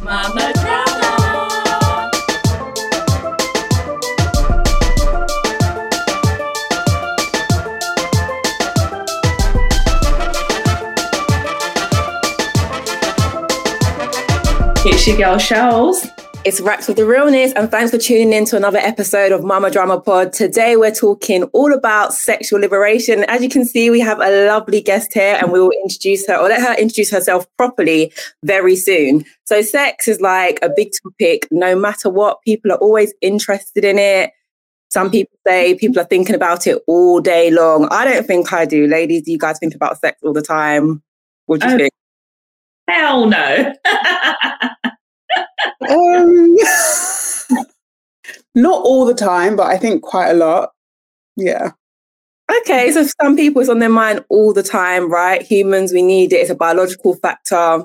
Mama Drama. It's your girl Shells. It's Racks with the Realness, and thanks for tuning in to another episode of Mama Drama Pod. Today, we're talking all about sexual liberation. As you can see, we have a lovely guest here, and we will introduce her or let her introduce herself properly very soon. So, sex is like a big topic, no matter what, people are always interested in it. Some people say people are thinking about it all day long. I don't think I do. Ladies, do you guys think about sex all the time? What do you Oh. think? Hell no. Um, not all the time, but I think quite a lot. Yeah. Okay, so some people it's on their mind all the time, right? Humans, we need it. It's a biological factor.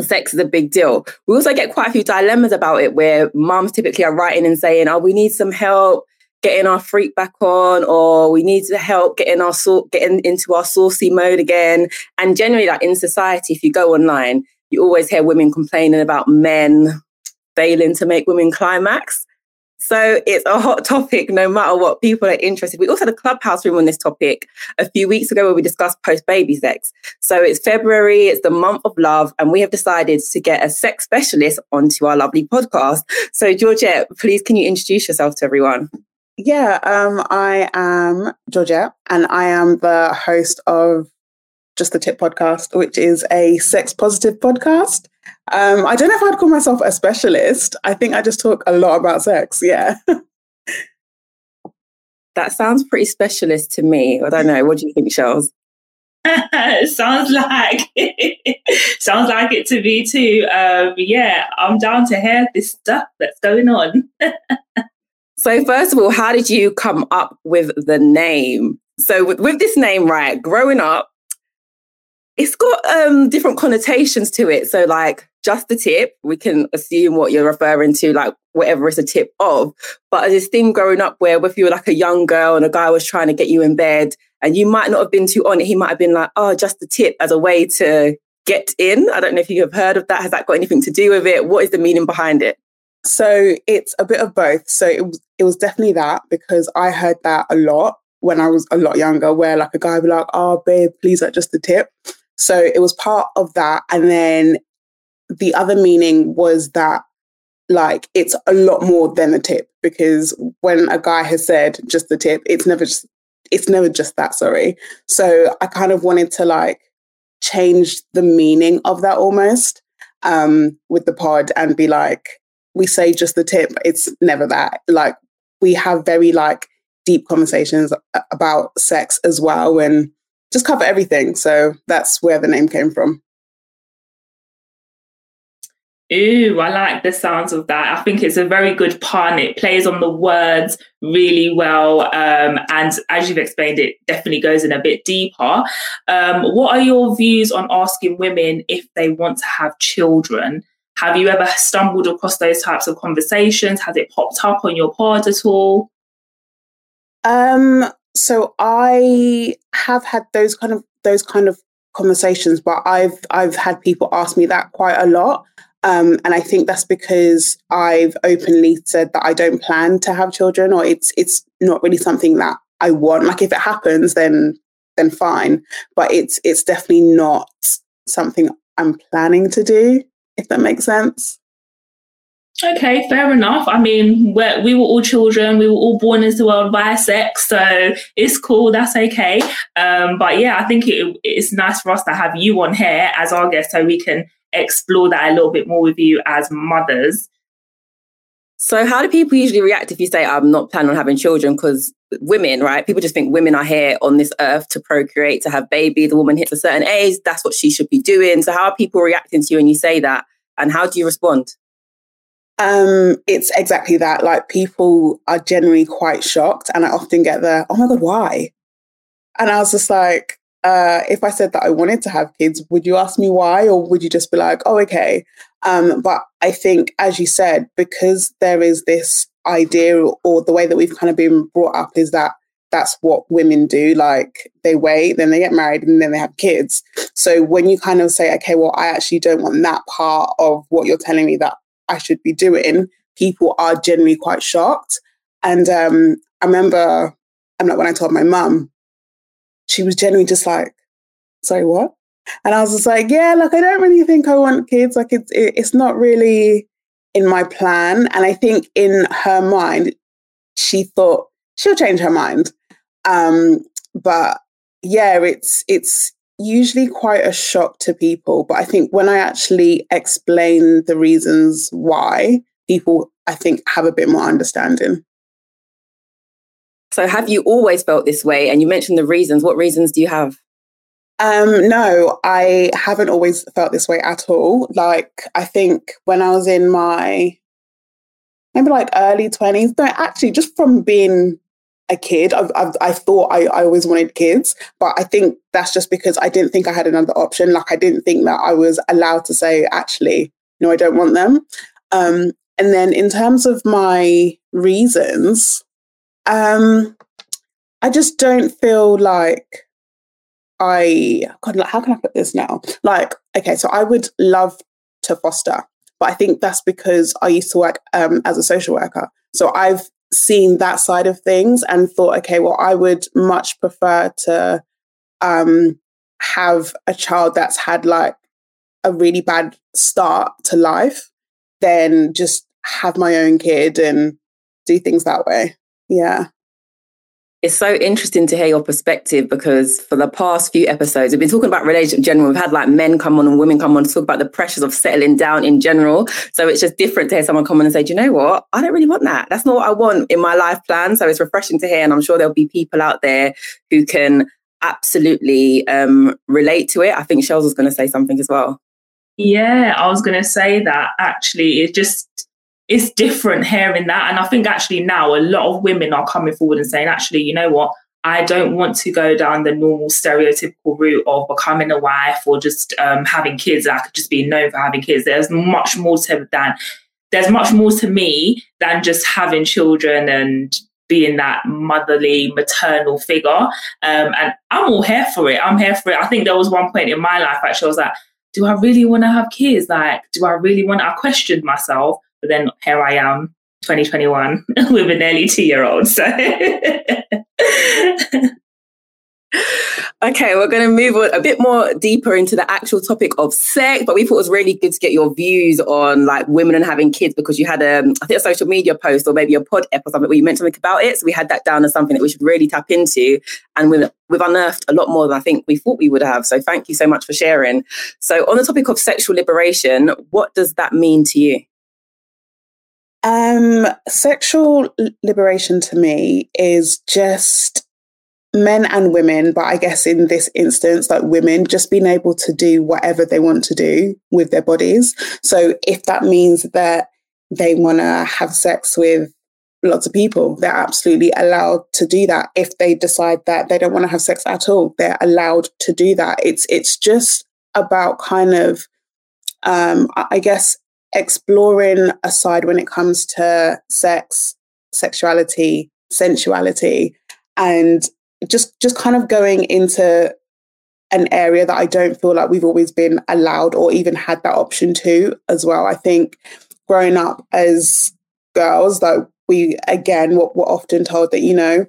Sex is a big deal. We also get quite a few dilemmas about it where mums typically are writing and saying, Oh, we need some help getting our freak back on, or we need to help getting our sort getting into our saucy mode again. And generally, like in society, if you go online, you always hear women complaining about men failing to make women climax. So it's a hot topic no matter what people are interested. We also had a clubhouse room on this topic a few weeks ago where we discussed post baby sex. So it's February, it's the month of love, and we have decided to get a sex specialist onto our lovely podcast. So Georgette, please can you introduce yourself to everyone? Yeah. Um, I am Georgette and I am the host of Just the Tip podcast, which is a sex positive podcast. Um, I don't know if I'd call myself a specialist. I think I just talk a lot about sex. Yeah. That sounds pretty specialist to me. I don't know. What do you think, Shells? sounds like sounds like it to me too. Um, yeah, I'm down to hear this stuff that's going on. So, first of all, how did you come up with the name? So, with, with this name, right, growing up, it's got um, different connotations to it. So, like, just the tip, we can assume what you're referring to, like, whatever it's a tip of. But this thing growing up where if you were like a young girl and a guy was trying to get you in bed and you might not have been too on it, he might have been like, oh, just the tip as a way to get in. I don't know if you have heard of that. Has that got anything to do with it? What is the meaning behind it? So it's a bit of both. So it was, it was definitely that because I heard that a lot when I was a lot younger, where like a guy would be like, "Oh, babe, please, like just the tip." So it was part of that, and then the other meaning was that like it's a lot more than a tip because when a guy has said just the tip, it's never just it's never just that. Sorry. So I kind of wanted to like change the meaning of that almost um, with the pod and be like we say just the tip it's never that like we have very like deep conversations about sex as well and just cover everything so that's where the name came from Ooh, I like the sounds of that. I think it's a very good pun. It plays on the words really well. Um, and as you've explained, it definitely goes in a bit deeper. Um, what are your views on asking women if they want to have children? Have you ever stumbled across those types of conversations? Has it popped up on your pod at all? um so i have had those kind of those kind of conversations but i've i've had people ask me that quite a lot um, and I think that's because I've openly said that I don't plan to have children, or it's it's not really something that I want. Like if it happens, then then fine. But it's it's definitely not something I'm planning to do. If that makes sense. Okay, fair enough. I mean, we were all children. We were all born into the world via sex, so it's cool. That's okay. Um, but yeah, I think it, it's nice for us to have you on here as our guest, so we can explore that a little bit more with you as mothers. So, how do people usually react if you say, I'm not planning on having children? Because women, right? People just think women are here on this earth to procreate, to have babies. The woman hits a certain age, that's what she should be doing. So, how are people reacting to you when you say that? And how do you respond? Um, it's exactly that. Like people are generally quite shocked, and I often get the, "Oh my god, why?" And I was just like, uh, if I said that I wanted to have kids, would you ask me why, or would you just be like, "Oh, okay"? Um, but I think, as you said, because there is this idea, or the way that we've kind of been brought up, is that that's what women do. Like they wait, then they get married, and then they have kids. So when you kind of say, okay, well, I actually don't want that part of what you're telling me that I should be doing, people are generally quite shocked. And um, I remember, I'm like, when I told my mum, she was generally just like, sorry, what? And I was just like, yeah, like I don't really think I want kids. Like it's it, it's not really in my plan. And I think in her mind, she thought she'll change her mind. Um, but yeah, it's it's usually quite a shock to people. But I think when I actually explain the reasons why, people I think have a bit more understanding. So have you always felt this way? And you mentioned the reasons. What reasons do you have? Um, no, I haven't always felt this way at all. Like, I think when I was in my maybe like early 20s, no, actually, just from being a kid, I've, I've, i thought I, I always wanted kids, but I think that's just because I didn't think I had another option. Like, I didn't think that I was allowed to say, actually, no, I don't want them. Um, and then in terms of my reasons, um, I just don't feel like I God, how can I put this now? Like, okay, so I would love to foster, but I think that's because I used to work um, as a social worker. So I've seen that side of things and thought, okay, well, I would much prefer to um, have a child that's had like a really bad start to life than just have my own kid and do things that way. Yeah it's so interesting to hear your perspective because for the past few episodes, we've been talking about relationship in general. We've had like men come on and women come on to talk about the pressures of settling down in general. So it's just different to hear someone come on and say, Do you know what? I don't really want that. That's not what I want in my life plan. So it's refreshing to hear. And I'm sure there'll be people out there who can absolutely um, relate to it. I think Shells was going to say something as well. Yeah, I was going to say that actually. It just, it's different hearing that. And I think actually now a lot of women are coming forward and saying, actually, you know what? I don't want to go down the normal stereotypical route of becoming a wife or just um, having kids. I could just be known for having kids. There's much more to than there's much more to me than just having children and being that motherly, maternal figure. Um, and I'm all here for it. I'm here for it. I think there was one point in my life actually I was like, do I really want to have kids? Like, do I really want? I questioned myself. But then here I am, 2021, with a nearly two year old. So. Okay, we're going to move on a bit more deeper into the actual topic of sex, but we thought it was really good to get your views on like women and having kids because you had a, um, think a social media post or maybe a pod ep or something where you mentioned something about it. So we had that down as something that we should really tap into, and we've, we've unearthed a lot more than I think we thought we would have. So thank you so much for sharing. So on the topic of sexual liberation, what does that mean to you? Um, sexual liberation to me is just men and women, but I guess in this instance, like women, just being able to do whatever they want to do with their bodies. So if that means that they want to have sex with lots of people, they're absolutely allowed to do that. If they decide that they don't want to have sex at all, they're allowed to do that. It's it's just about kind of um, I guess exploring a side when it comes to sex, sexuality, sensuality, and just just kind of going into an area that I don't feel like we've always been allowed or even had that option to as well. I think growing up as girls, that we again what we're often told that, you know,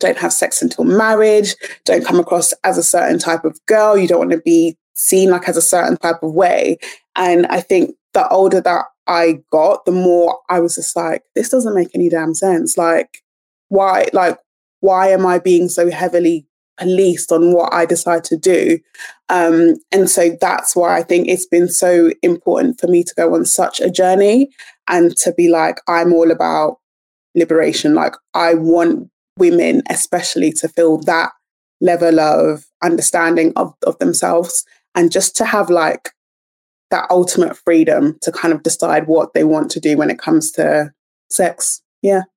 don't have sex until marriage, don't come across as a certain type of girl, you don't want to be seen like as a certain type of way. And I think the older that I got, the more I was just like, this doesn't make any damn sense. Like, why, like, why am I being so heavily policed on what I decide to do? Um, and so that's why I think it's been so important for me to go on such a journey and to be like, I'm all about liberation. Like, I want women, especially, to feel that level of understanding of, of themselves and just to have like that ultimate freedom to kind of decide what they want to do when it comes to sex. Yeah.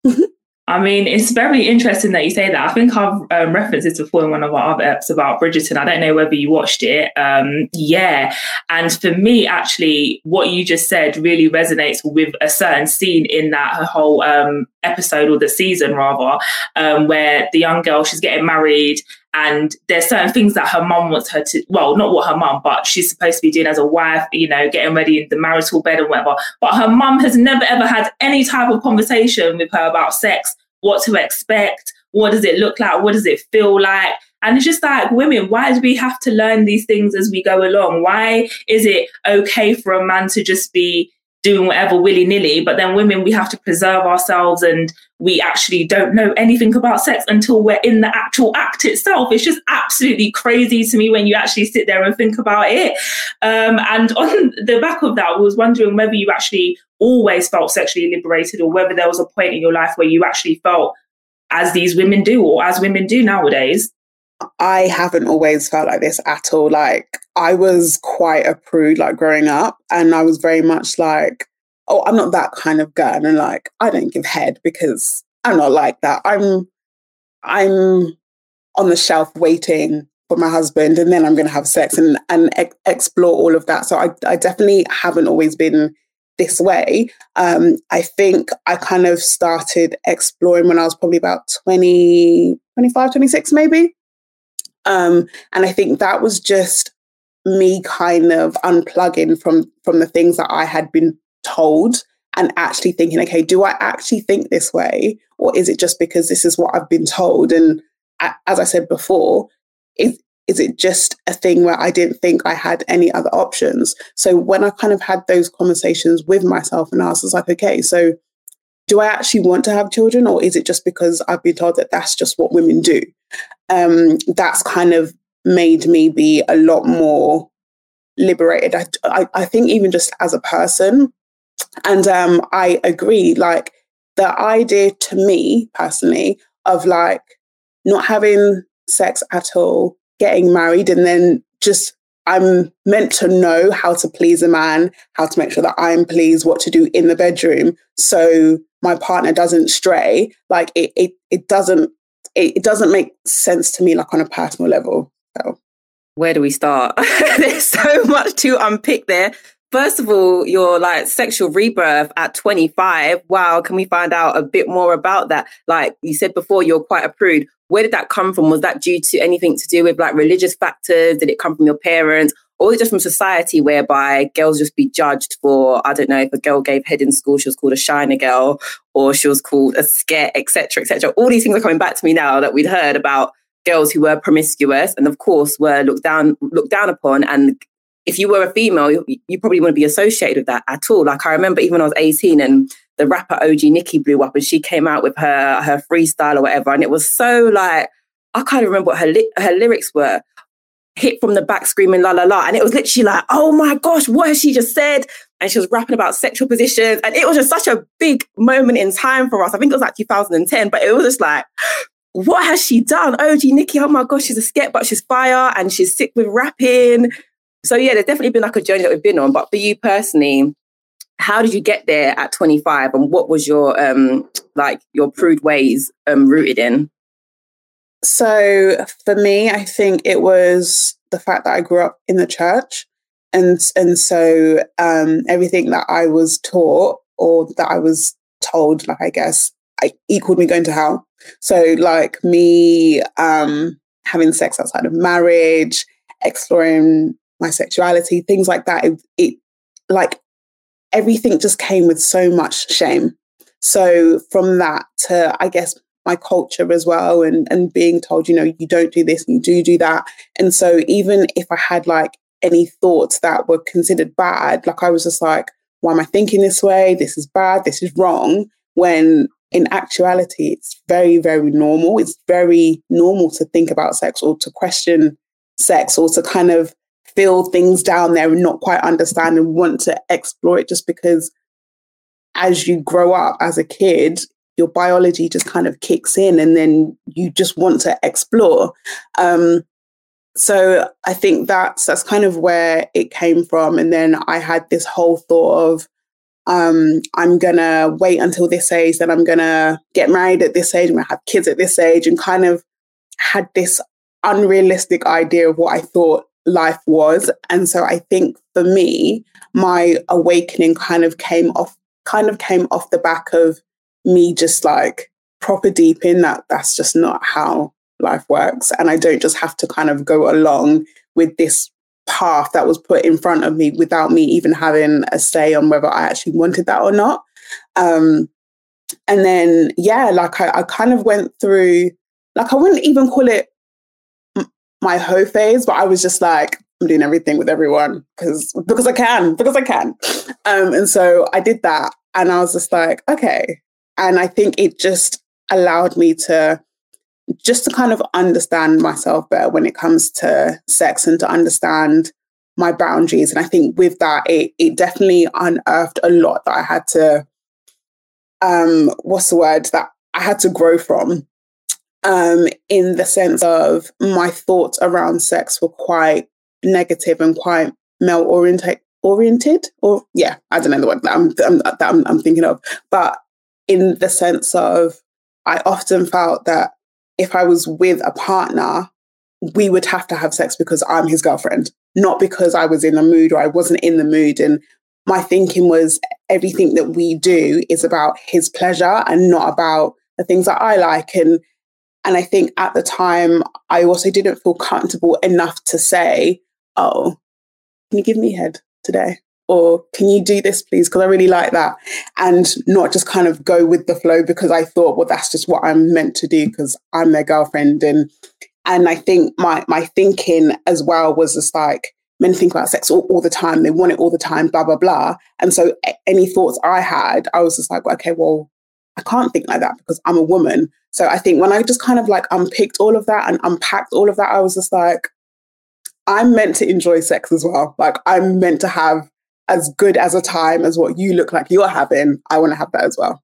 I mean, it's very interesting that you say that. I think I've um, referenced this before in one of our other episodes about Bridgerton. I don't know whether you watched it. Um, yeah. And for me, actually, what you just said really resonates with a certain scene in that whole um, episode or the season, rather, um, where the young girl, she's getting married and there's certain things that her mum wants her to well not what her mum but she's supposed to be doing as a wife you know getting ready in the marital bed or whatever. But her mum has never ever had any type of conversation with her about sex what to expect what does it look like what does it feel like? And it's just like women why do we have to learn these things as we go along? Why is it okay for a man to just be doing whatever willy nilly. But then women, we have to preserve ourselves and we actually don't know anything about sex until we're in the actual act itself. It's just absolutely crazy to me when you actually sit there and think about it. Um, and on the back of that, I was wondering whether you actually always felt sexually liberated or whether there was a point in your life where you actually felt as these women do or as women do nowadays. I haven't always felt like this at all. Like I was quite a prude, like growing up, and I was very much like, oh, I'm not that kind of girl, and like I don't give head because I'm not like that. I'm, I'm on the shelf waiting for my husband, and then I'm going to have sex and and ex- explore all of that. So I I definitely haven't always been this way. Um, I think I kind of started exploring when I was probably about 20, 25, 26 maybe. Um, and I think that was just me kind of unplugging from from the things that I had been told and actually thinking, okay, do I actually think this way, or is it just because this is what I've been told? And as I said before, is is it just a thing where I didn't think I had any other options? So when I kind of had those conversations with myself and I was like, okay, so do I actually want to have children, or is it just because I've been told that that's just what women do? Um, that's kind of made me be a lot more liberated. I, I, I think even just as a person, and um, I agree. Like the idea to me personally of like not having sex at all, getting married, and then just I'm meant to know how to please a man, how to make sure that I'm pleased, what to do in the bedroom, so my partner doesn't stray. Like it, it, it doesn't it, it doesn't make sense to me, like on a personal level. So. Where do we start? There's so much to unpick there. First of all, your like sexual rebirth at 25. Wow, can we find out a bit more about that? Like you said before, you're quite a prude. Where did that come from? Was that due to anything to do with like religious factors? Did it come from your parents? Or just from society whereby girls just be judged for, I don't know, if a girl gave head in school, she was called a shiner girl, or she was called a sket, etc., etc. All these things are coming back to me now that we'd heard about girls who were promiscuous and of course were looked down looked down upon and if you were a female you, you probably wouldn't be associated with that at all like i remember even when i was 18 and the rapper og nicki blew up and she came out with her her freestyle or whatever and it was so like i can't remember what her li- her lyrics were hit from the back screaming la la la. And it was literally like, oh my gosh, what has she just said? And she was rapping about sexual positions. And it was just such a big moment in time for us. I think it was like 2010, but it was just like, what has she done? OG Nikki, oh my gosh, she's a sket, but she's fire and she's sick with rapping. So yeah, there's definitely been like a journey that we've been on. But for you personally, how did you get there at 25 and what was your um like your prude ways um rooted in? So for me, I think it was the fact that I grew up in the church. And and so um, everything that I was taught or that I was told, like I guess, I equaled me going to hell. So like me um, having sex outside of marriage, exploring my sexuality, things like that. It, it like everything just came with so much shame. So from that to I guess my culture as well and and being told you know you don't do this and you do do that. And so even if i had like any thoughts that were considered bad like i was just like why am i thinking this way? This is bad. This is wrong. When in actuality it's very very normal. It's very normal to think about sex or to question sex or to kind of feel things down there and not quite understand and want to explore it just because as you grow up as a kid your biology just kind of kicks in and then you just want to explore. Um, so I think that's that's kind of where it came from. And then I had this whole thought of um, I'm gonna wait until this age, then I'm gonna get married at this age, I'm gonna have kids at this age, and kind of had this unrealistic idea of what I thought life was. And so I think for me, my awakening kind of came off kind of came off the back of me just like proper deep in that that's just not how life works. And I don't just have to kind of go along with this path that was put in front of me without me even having a say on whether I actually wanted that or not. Um, and then, yeah, like I, I kind of went through, like, I wouldn't even call it my hoe phase, but I was just like, I'm doing everything with everyone because because I can, because I can. Um, and so I did that. And I was just like, okay. And I think it just allowed me to just to kind of understand myself better when it comes to sex and to understand my boundaries. And I think with that, it, it definitely unearthed a lot that I had to, um, what's the word, that I had to grow from. Um, in the sense of my thoughts around sex were quite negative and quite male oriented oriented or yeah i don't know the word that I'm, that I'm, I'm thinking of but in the sense of i often felt that if I was with a partner, we would have to have sex because I'm his girlfriend, not because I was in the mood or I wasn't in the mood. And my thinking was everything that we do is about his pleasure and not about the things that I like. And and I think at the time I also didn't feel comfortable enough to say, Oh, can you give me head today? Or can you do this please? Because i really like that. And not just kind of go with the flow because i thought well that's just what i'm meant to do because i'm their girlfriend. And and i think my my thinking as well was just like men think about sex all, all the time. They want it all the time blah blah blah. And so any thoughts i had i was just like okay well i can't think like that because i'm a woman. So i think when i just kind of like unpicked all of that and unpacked all of that i was just like i'm meant to enjoy sex as well. Like i'm meant to have as good as a time as what you look like you're having, I want to have that as well.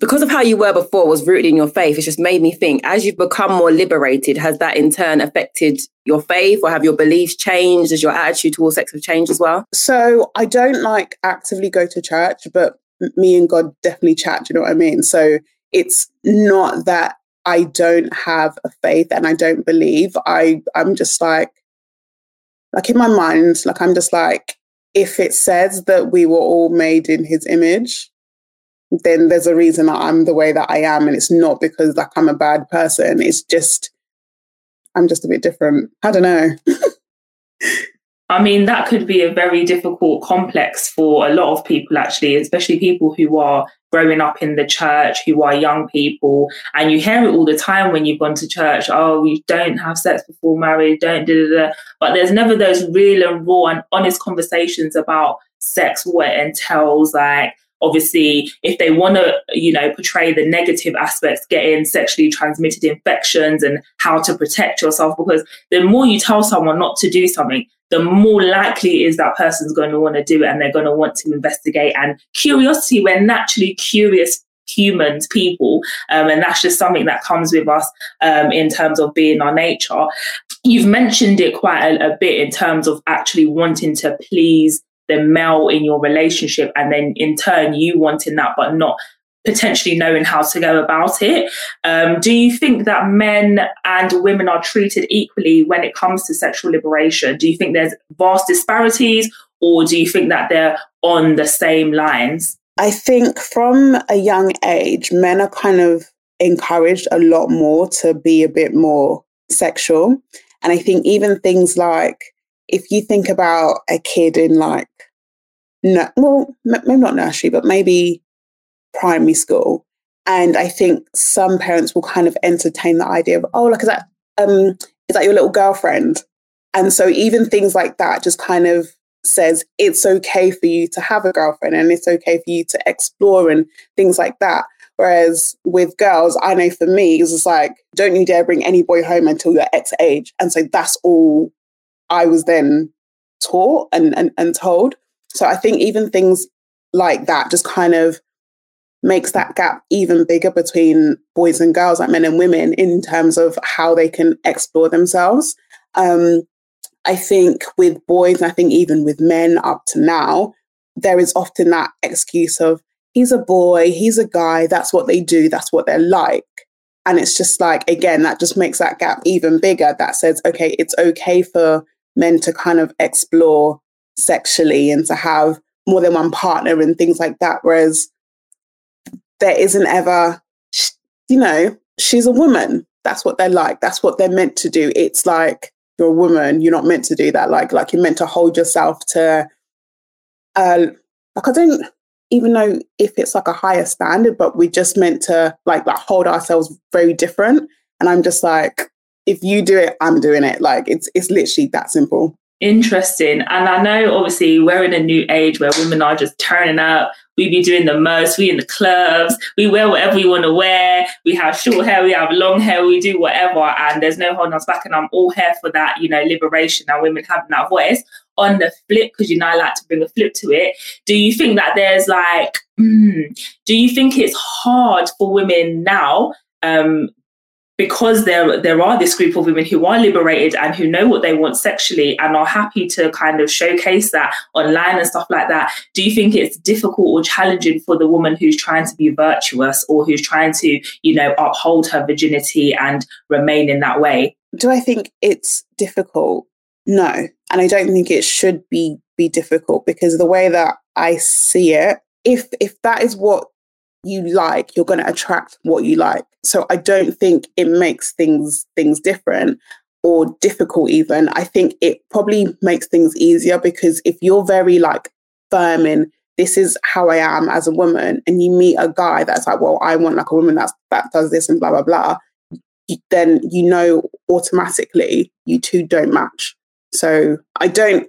Because of how you were before was rooted in your faith, it's just made me think as you've become more liberated, has that in turn affected your faith or have your beliefs changed? Has your attitude towards sex have changed as well? So I don't like actively go to church, but me and God definitely chat. Do you know what I mean? So it's not that I don't have a faith and I don't believe. I I'm just like like in my mind, like I'm just like if it says that we were all made in his image, then there's a reason that I'm the way that I am. And it's not because like I'm a bad person. It's just I'm just a bit different. I don't know. I mean, that could be a very difficult complex for a lot of people, actually, especially people who are growing up in the church, who are young people. And you hear it all the time when you've gone to church oh, you don't have sex before marriage, don't do da. But there's never those real and raw and honest conversations about sex, what it entails, like obviously if they want to you know portray the negative aspects getting sexually transmitted infections and how to protect yourself because the more you tell someone not to do something the more likely is that person's going to want to do it and they're going to want to investigate. And curiosity, we're naturally curious humans, people, um, and that's just something that comes with us um, in terms of being our nature. You've mentioned it quite a, a bit in terms of actually wanting to please the male in your relationship, and then in turn, you wanting that, but not potentially knowing how to go about it. Um, do you think that men and women are treated equally when it comes to sexual liberation? Do you think there's vast disparities, or do you think that they're on the same lines? I think from a young age, men are kind of encouraged a lot more to be a bit more sexual. And I think even things like if you think about a kid in like, no, well, maybe not nursery, but maybe primary school. And I think some parents will kind of entertain the idea of, oh, look, is that um, is that your little girlfriend? And so even things like that just kind of says it's okay for you to have a girlfriend and it's okay for you to explore and things like that. Whereas with girls, I know for me, it's like, don't you dare bring any boy home until you're X age. And so that's all I was then taught and, and, and told. So I think even things like that just kind of makes that gap even bigger between boys and girls, like men and women, in terms of how they can explore themselves. Um, I think with boys, I think even with men up to now, there is often that excuse of he's a boy, he's a guy, that's what they do, that's what they're like. And it's just like, again, that just makes that gap even bigger that says, okay, it's okay for men to kind of explore sexually and to have more than one partner and things like that. Whereas there isn't ever, you know, she's a woman. That's what they're like. That's what they're meant to do. It's like you're a woman. You're not meant to do that. Like, like you're meant to hold yourself to, uh, like I don't even know if it's like a higher standard, but we're just meant to like like hold ourselves very different. And I'm just like, if you do it, I'm doing it. Like it's it's literally that simple. Interesting. And I know obviously we're in a new age where women are just turning up. We be doing the most. We in the clubs. We wear whatever we want to wear. We have short hair. We have long hair. We do whatever. And there's no holding us back. And I'm all here for that, you know, liberation and women having that voice. On the flip, because you know I like to bring a flip to it. Do you think that there's like, mm, do you think it's hard for women now um, because there there are this group of women who are liberated and who know what they want sexually and are happy to kind of showcase that online and stuff like that do you think it's difficult or challenging for the woman who's trying to be virtuous or who's trying to you know uphold her virginity and remain in that way? Do i think it's difficult? No. And i don't think it should be be difficult because the way that i see it if if that is what you like, you're going to attract what you like. So I don't think it makes things things different or difficult even. I think it probably makes things easier because if you're very like firm in this is how I am as a woman, and you meet a guy that's like, well, I want like a woman that's that does this and blah blah blah, then you know automatically you two don't match. So I don't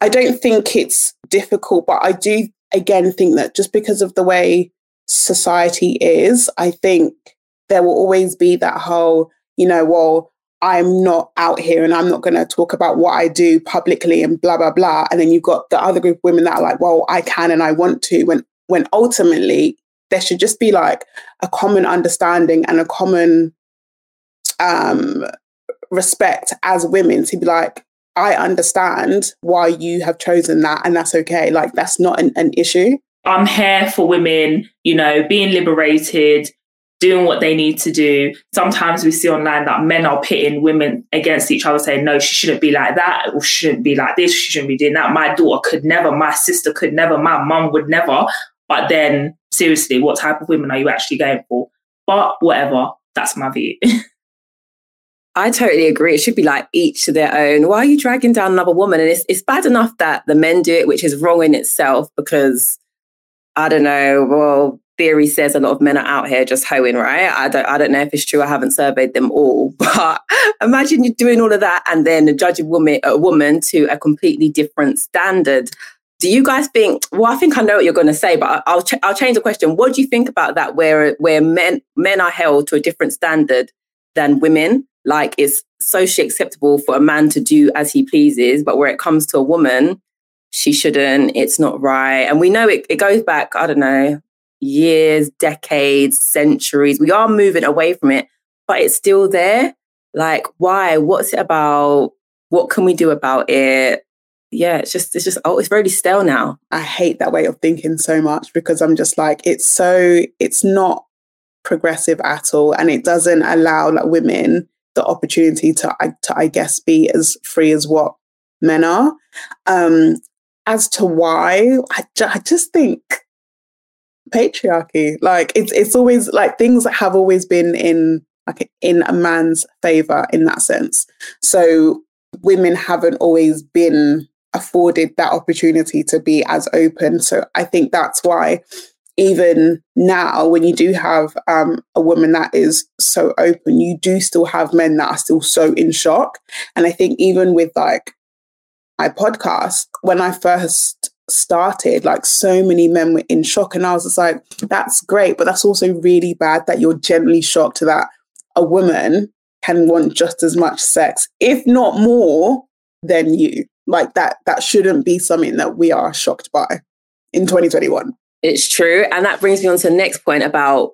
I don't think it's difficult, but I do again think that just because of the way society is, I think there will always be that whole, you know, well, I'm not out here and I'm not going to talk about what I do publicly and blah blah blah. And then you've got the other group of women that are like, well, I can and I want to. When when ultimately there should just be like a common understanding and a common um, respect as women to be like, I understand why you have chosen that, and that's okay. Like that's not an, an issue. I'm here for women, you know, being liberated, doing what they need to do. Sometimes we see online that men are pitting women against each other, saying, no, she shouldn't be like that, or she shouldn't be like this, she shouldn't be doing that. My daughter could never, my sister could never, my mum would never. But then, seriously, what type of women are you actually going for? But whatever, that's my view. I totally agree. It should be like each to their own. Why are you dragging down another woman? And it's, it's bad enough that the men do it, which is wrong in itself because I don't know. Well, theory says a lot of men are out here just hoeing, right? I don't, I don't know if it's true. I haven't surveyed them all, but imagine you're doing all of that and then judging woman, a woman to a completely different standard. Do you guys think? Well, I think I know what you're going to say, but I'll ch- I'll change the question. What do you think about that? Where where men men are held to a different standard than women? Like it's socially acceptable for a man to do as he pleases, but where it comes to a woman, she shouldn't, it's not right. And we know it, it goes back, I don't know, years, decades, centuries. We are moving away from it, but it's still there. Like, why? What's it about? What can we do about it? Yeah, it's just, it's just, oh, it's very stale now. I hate that way of thinking so much because I'm just like, it's so, it's not progressive at all. And it doesn't allow like women the opportunity to, to I guess, be as free as what men are. Um, as to why, I, ju- I just think patriarchy. Like it's it's always like things that have always been in like in a man's favor in that sense. So women haven't always been afforded that opportunity to be as open. So I think that's why even now when you do have um, a woman that is so open you do still have men that are still so in shock and i think even with like my podcast, when I first started, like so many men were in shock. And I was just like, that's great, but that's also really bad that you're generally shocked that a woman can want just as much sex, if not more, than you. Like that, that shouldn't be something that we are shocked by in 2021. It's true. And that brings me on to the next point about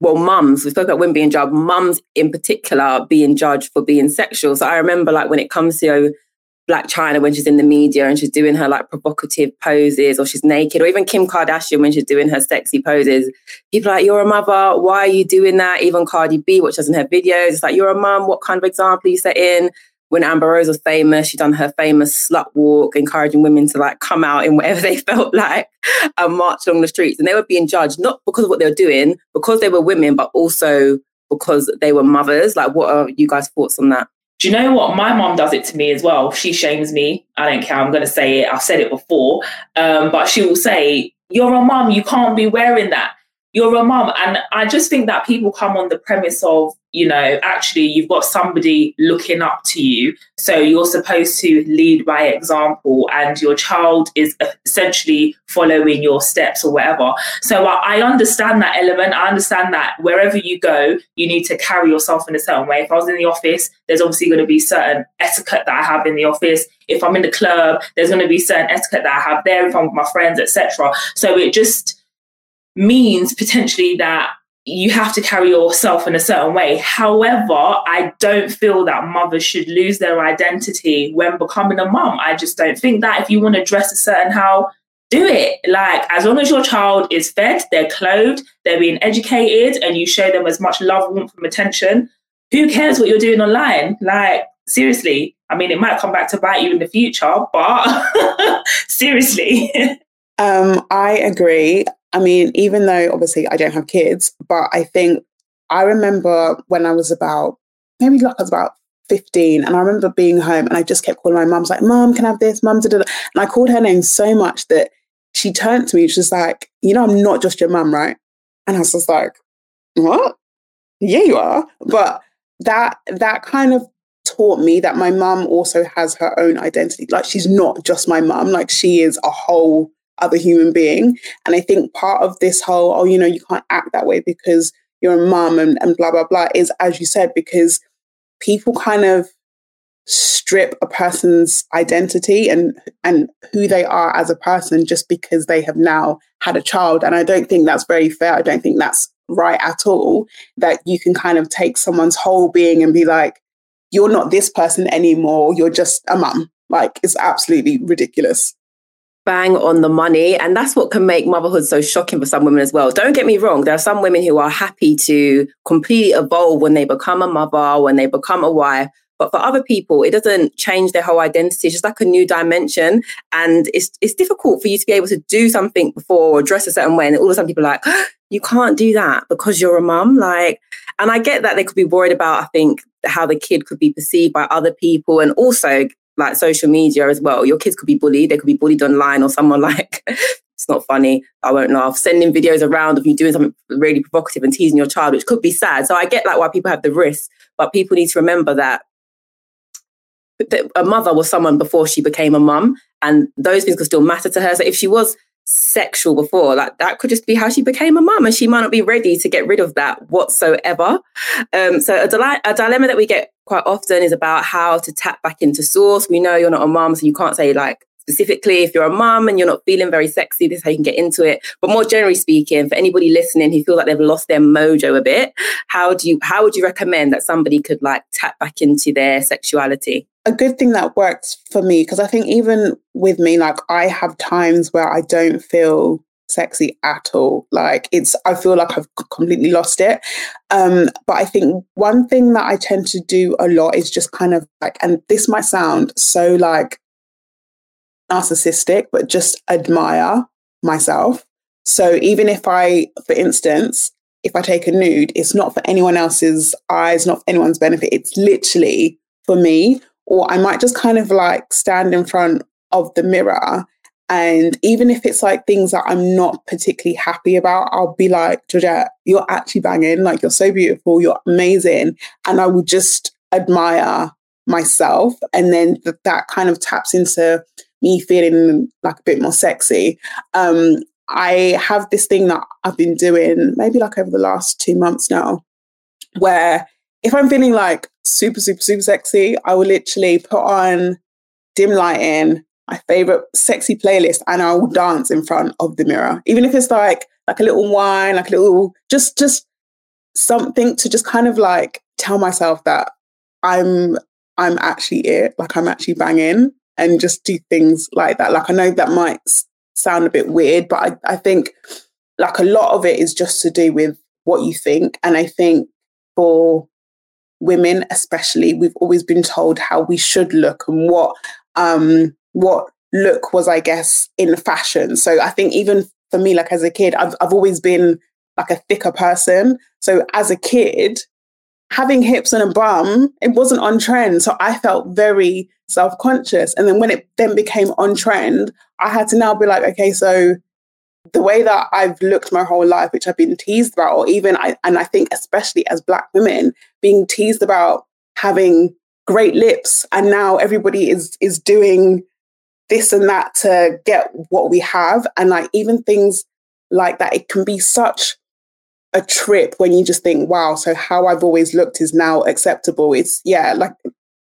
well, mums, we spoke about women being judged, mums in particular being judged for being sexual. So I remember like when it comes to Blac Chyna when she's in the media and she's doing her like provocative poses or she's naked, or even Kim Kardashian when she's doing her sexy poses. People are like, You're a mother, why are you doing that? Even Cardi B, which doesn't have videos, it's like, You're a mum, what kind of example are you setting? When Amber Rose was famous, she done her famous slut walk, encouraging women to like come out in whatever they felt like and march along the streets. And they were being judged not because of what they were doing, because they were women, but also because they were mothers. Like, what are you guys' thoughts on that? Do you know what? My mom does it to me as well. She shames me. I don't care. I'm going to say it. I've said it before. Um, but she will say, You're a mom. You can't be wearing that you're a mom. And I just think that people come on the premise of, you know, actually you've got somebody looking up to you. So you're supposed to lead by example and your child is essentially following your steps or whatever. So I understand that element. I understand that wherever you go, you need to carry yourself in a certain way. If I was in the office, there's obviously going to be certain etiquette that I have in the office. If I'm in the club, there's going to be certain etiquette that I have there if I'm with my friends, etc. So it just means potentially that you have to carry yourself in a certain way. However, I don't feel that mothers should lose their identity when becoming a mom. I just don't think that if you want to dress a certain how, do it. Like, as long as your child is fed, they're clothed, they're being educated, and you show them as much love, warmth, and attention, who cares what you're doing online? Like, seriously. I mean, it might come back to bite you in the future, but seriously. um, I agree. I mean, even though obviously I don't have kids, but I think I remember when I was about maybe like I was about 15 and I remember being home and I just kept calling my mum, like, Mum, can I have this? Mum, and I called her name so much that she turned to me, she was like, You know, I'm not just your mum, right? And I was just like, What? Yeah, you are. But that that kind of taught me that my mum also has her own identity. Like she's not just my mum, like she is a whole other human being. And I think part of this whole, oh, you know, you can't act that way because you're a mum and, and blah, blah, blah is, as you said, because people kind of strip a person's identity and and who they are as a person just because they have now had a child. And i don't think that's very fair. I don't think that's right at all that you can kind of take someone's whole being and be like you're not this person anymore. You're just a mum. Like it's absolutely ridiculous bang on the money. And that's what can make motherhood so shocking for some women as well. Don't get me wrong, there are some women who are happy to completely evolve when they become a mother, when they become a wife. But for other people, it doesn't change their whole identity. It's just like a new dimension. And it's it's difficult for you to be able to do something before or dress a certain way. And all of a sudden people are like, oh, you can't do that because you're a mum. Like, and I get that they could be worried about, I think, how the kid could be perceived by other people and also like social media as well. Your kids could be bullied. They could be bullied online or someone like, it's not funny. I won't laugh. Sending videos around of you doing something really provocative and teasing your child, which could be sad. So I get like why people have the risk, but people need to remember that a mother was someone before she became a mum and those things could still matter to her. So if she was sexual before. Like that could just be how she became a mum, and she might not be ready to get rid of that whatsoever. Um, so a, a dilemma that we get quite often is about how to tap back into source. We know you're not a mum, so you can't say like specifically if you're a mum and you're not feeling very sexy, this is how you can get into it. But more generally speaking, for anybody listening who feel like they've lost their mojo a bit, how do you how would you recommend that somebody could like tap back into their sexuality? A good thing that works for me because I think even with me, like I have times where I don't feel sexy at all. Like it's, I feel like I've completely lost it. Um, but I think one thing that I tend to do a lot is just kind of like, and this might sound so like narcissistic, but just admire myself. So even if I, for instance, if I take a nude, it's not for anyone else's eyes, not for anyone's benefit. It's literally for me or I might just kind of like stand in front of the mirror. And even if it's like things that I'm not particularly happy about, I'll be like, Georgette, you're actually banging. Like, you're so beautiful. You're amazing. And I will just admire myself. And then th- that kind of taps into me feeling like a bit more sexy. Um, I have this thing that I've been doing maybe like over the last two months now, where if I'm feeling like super, super, super sexy, I will literally put on dim lighting, my favorite sexy playlist, and I will dance in front of the mirror. Even if it's like like a little wine, like a little just just something to just kind of like tell myself that I'm I'm actually it, like I'm actually banging. and just do things like that. Like I know that might sound a bit weird, but I, I think like a lot of it is just to do with what you think. And I think for women especially, we've always been told how we should look and what um what look was, I guess, in fashion. So I think even for me, like as a kid, I've I've always been like a thicker person. So as a kid, having hips and a bum, it wasn't on trend. So I felt very self-conscious. And then when it then became on trend, I had to now be like, okay, so the way that I've looked my whole life, which I've been teased about, or even I and I think especially as black women, being teased about having great lips, and now everybody is is doing this and that to get what we have. And like even things like that, it can be such a trip when you just think, wow, so how I've always looked is now acceptable. It's, yeah, like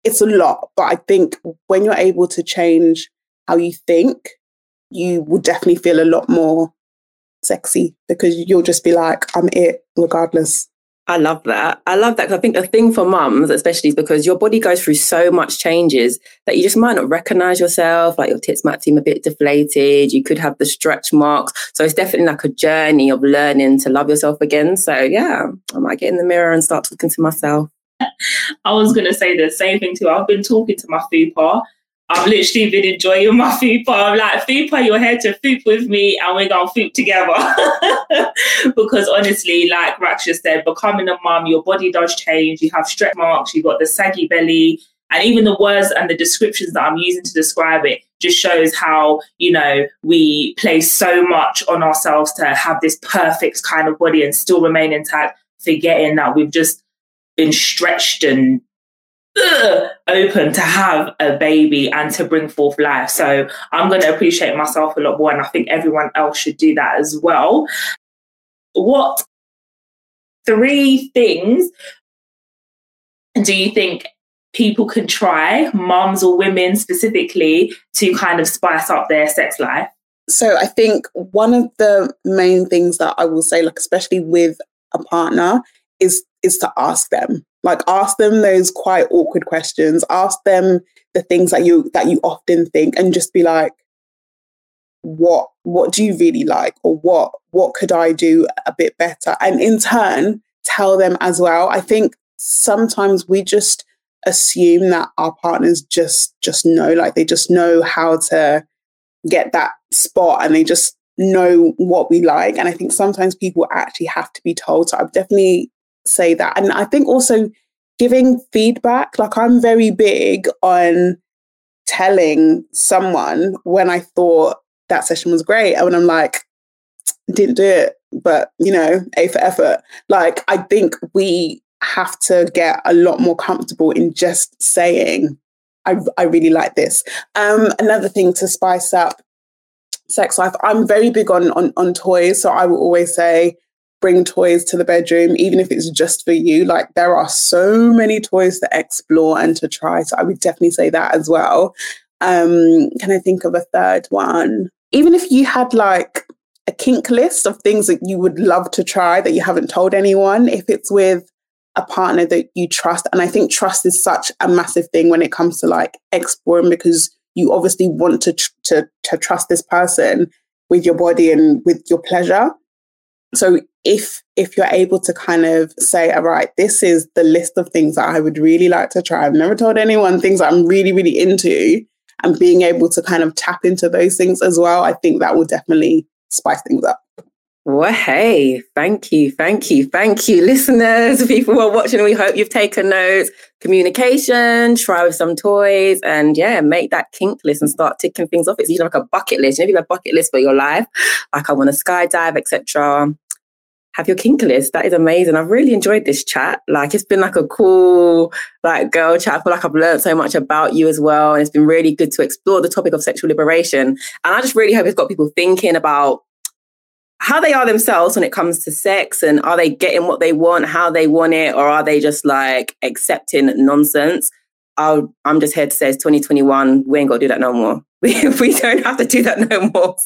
it's a lot. But I think when you're able to change how you think, you will definitely feel a lot more sexy because you'll just be like, I'm it regardless. I love that. I love that because I think the thing for mums, especially, is because your body goes through so much changes that you just might not recognize yourself. Like your tits might seem a bit deflated. You could have the stretch marks. So it's definitely like a journey of learning to love yourself again. So yeah, I might get in the mirror and start talking to myself. I was going to say the same thing too. I've been talking to my fupa I've literally been enjoying my fupa. I'm like, fupa, you're here to foop with me and we're going to foop together. because honestly, like Raksha said, becoming a mum, your body does change. You have stretch marks, you've got the saggy belly, and even the words and the descriptions that I'm using to describe it just shows how, you know, we place so much on ourselves to have this perfect kind of body and still remain intact, forgetting that we've just been stretched and open to have a baby and to bring forth life. So I'm going to appreciate myself a lot more, and I think everyone else should do that as well. What three things do you think people can try, moms or women specifically, to kind of spice up their sex life? So I think one of the main things that I will say, like especially with a partner, is is to ask them. Like ask them those quite awkward questions. Ask them the things that you that you often think and just be like what what do you really like? Or what what could i do a bit better? And in turn tell them as well. I think sometimes we just assume that our partners just just know like they just know how to get that spot and they just know what we like. And i think sometimes people actually have to be told. So i've definitely say that. And I think also giving feedback, like I'm very big on telling someone when I thought that session was great and when I'm like, didn't do it, but you know, A for effort. Like I think we have to get a lot more comfortable in just saying, I, I really like this. Um, another thing to spice up sex life, I'm very big on, on on toys. So I will always say, bring toys to the bedroom, even if it's just for you. Like there are so many toys to explore and to try. So I would definitely say that as well. Um, can I think of a third one? Even if you had like a kink list of things that you would love to try that you haven't told anyone, if it's with a partner that you trust. And I think trust is such a massive thing when it comes to like exploring because you obviously want to, tr- to, to trust this person with your body and with your pleasure. So if if you're able to kind of say, all right, this is the list of things that I would really like to try. I've never told anyone things I'm really, really into, and being able to kind of tap into those things as well, I think that will definitely spice things up. Well, hey, thank you, thank you, thank you, listeners, people who are watching. We hope you've taken notes. Communication, try with some toys, and yeah, make that kink list and start ticking things off. It's usually like a bucket list. Maybe a bucket list for your life, like I want to skydive, etc have your kink list. That is amazing. I've really enjoyed this chat. Like it's been like a cool like girl chat. I feel like I've learned so much about you as well. And it's been really good to explore the topic of sexual liberation. And I just really hope it's got people thinking about how they are themselves when it comes to sex and are they getting what they want, how they want it, or are they just like accepting nonsense? i am just here to say it's 2021. We ain't got to do that no more. We, we don't have to do that no more.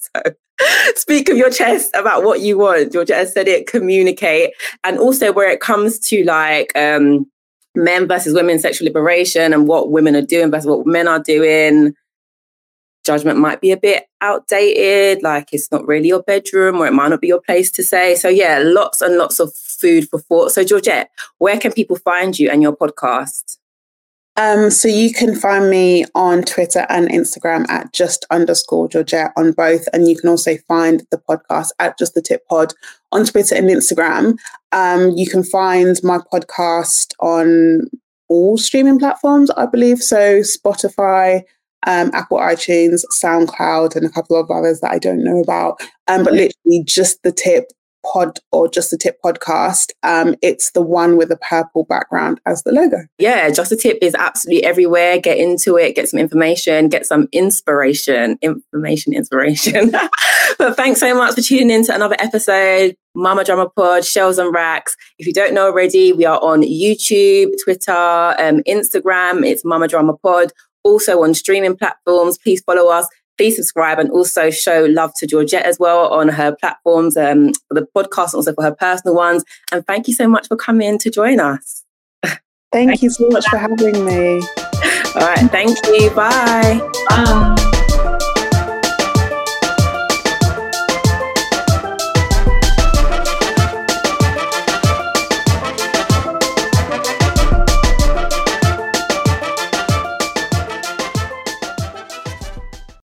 So speak of your chest about what you want. Said it, communicate. And also where it comes to like um, men versus women sexual liberation and what women are doing versus what men are doing. Judgment might be a bit outdated, like it's not really your bedroom or it might not be your place to say. So, yeah, lots and lots of food for thought. So, Georgette, where can people find you and your podcast? Um, so you can find me on Twitter and Instagram at just underscore Georgette on both. And you can also find the podcast at just the tip pod on Twitter and Instagram. Um, you can find my podcast on all streaming platforms, I believe. So Spotify, um, Apple iTunes, SoundCloud, and a couple of others that I don't know about. Um, but literally just the tip pod or just the tip podcast. Um, it's the one with the purple background as the logo. Yeah, just the tip is absolutely everywhere. Get into it, get some information, get some inspiration, information, inspiration. but thanks so much for tuning in to another episode. Mama Drama Pod, Shells and Racks. If you don't know already, we are on YouTube, Twitter, um, Instagram. It's Mama Drama Pod. Also on streaming platforms. Please follow us please subscribe and also show love to Georgette as well on her platforms, um, for the podcast, also for her personal ones. And thank you so much for coming to join us. Thank, thank you so much for having me. All right. Thank you. Bye. Bye.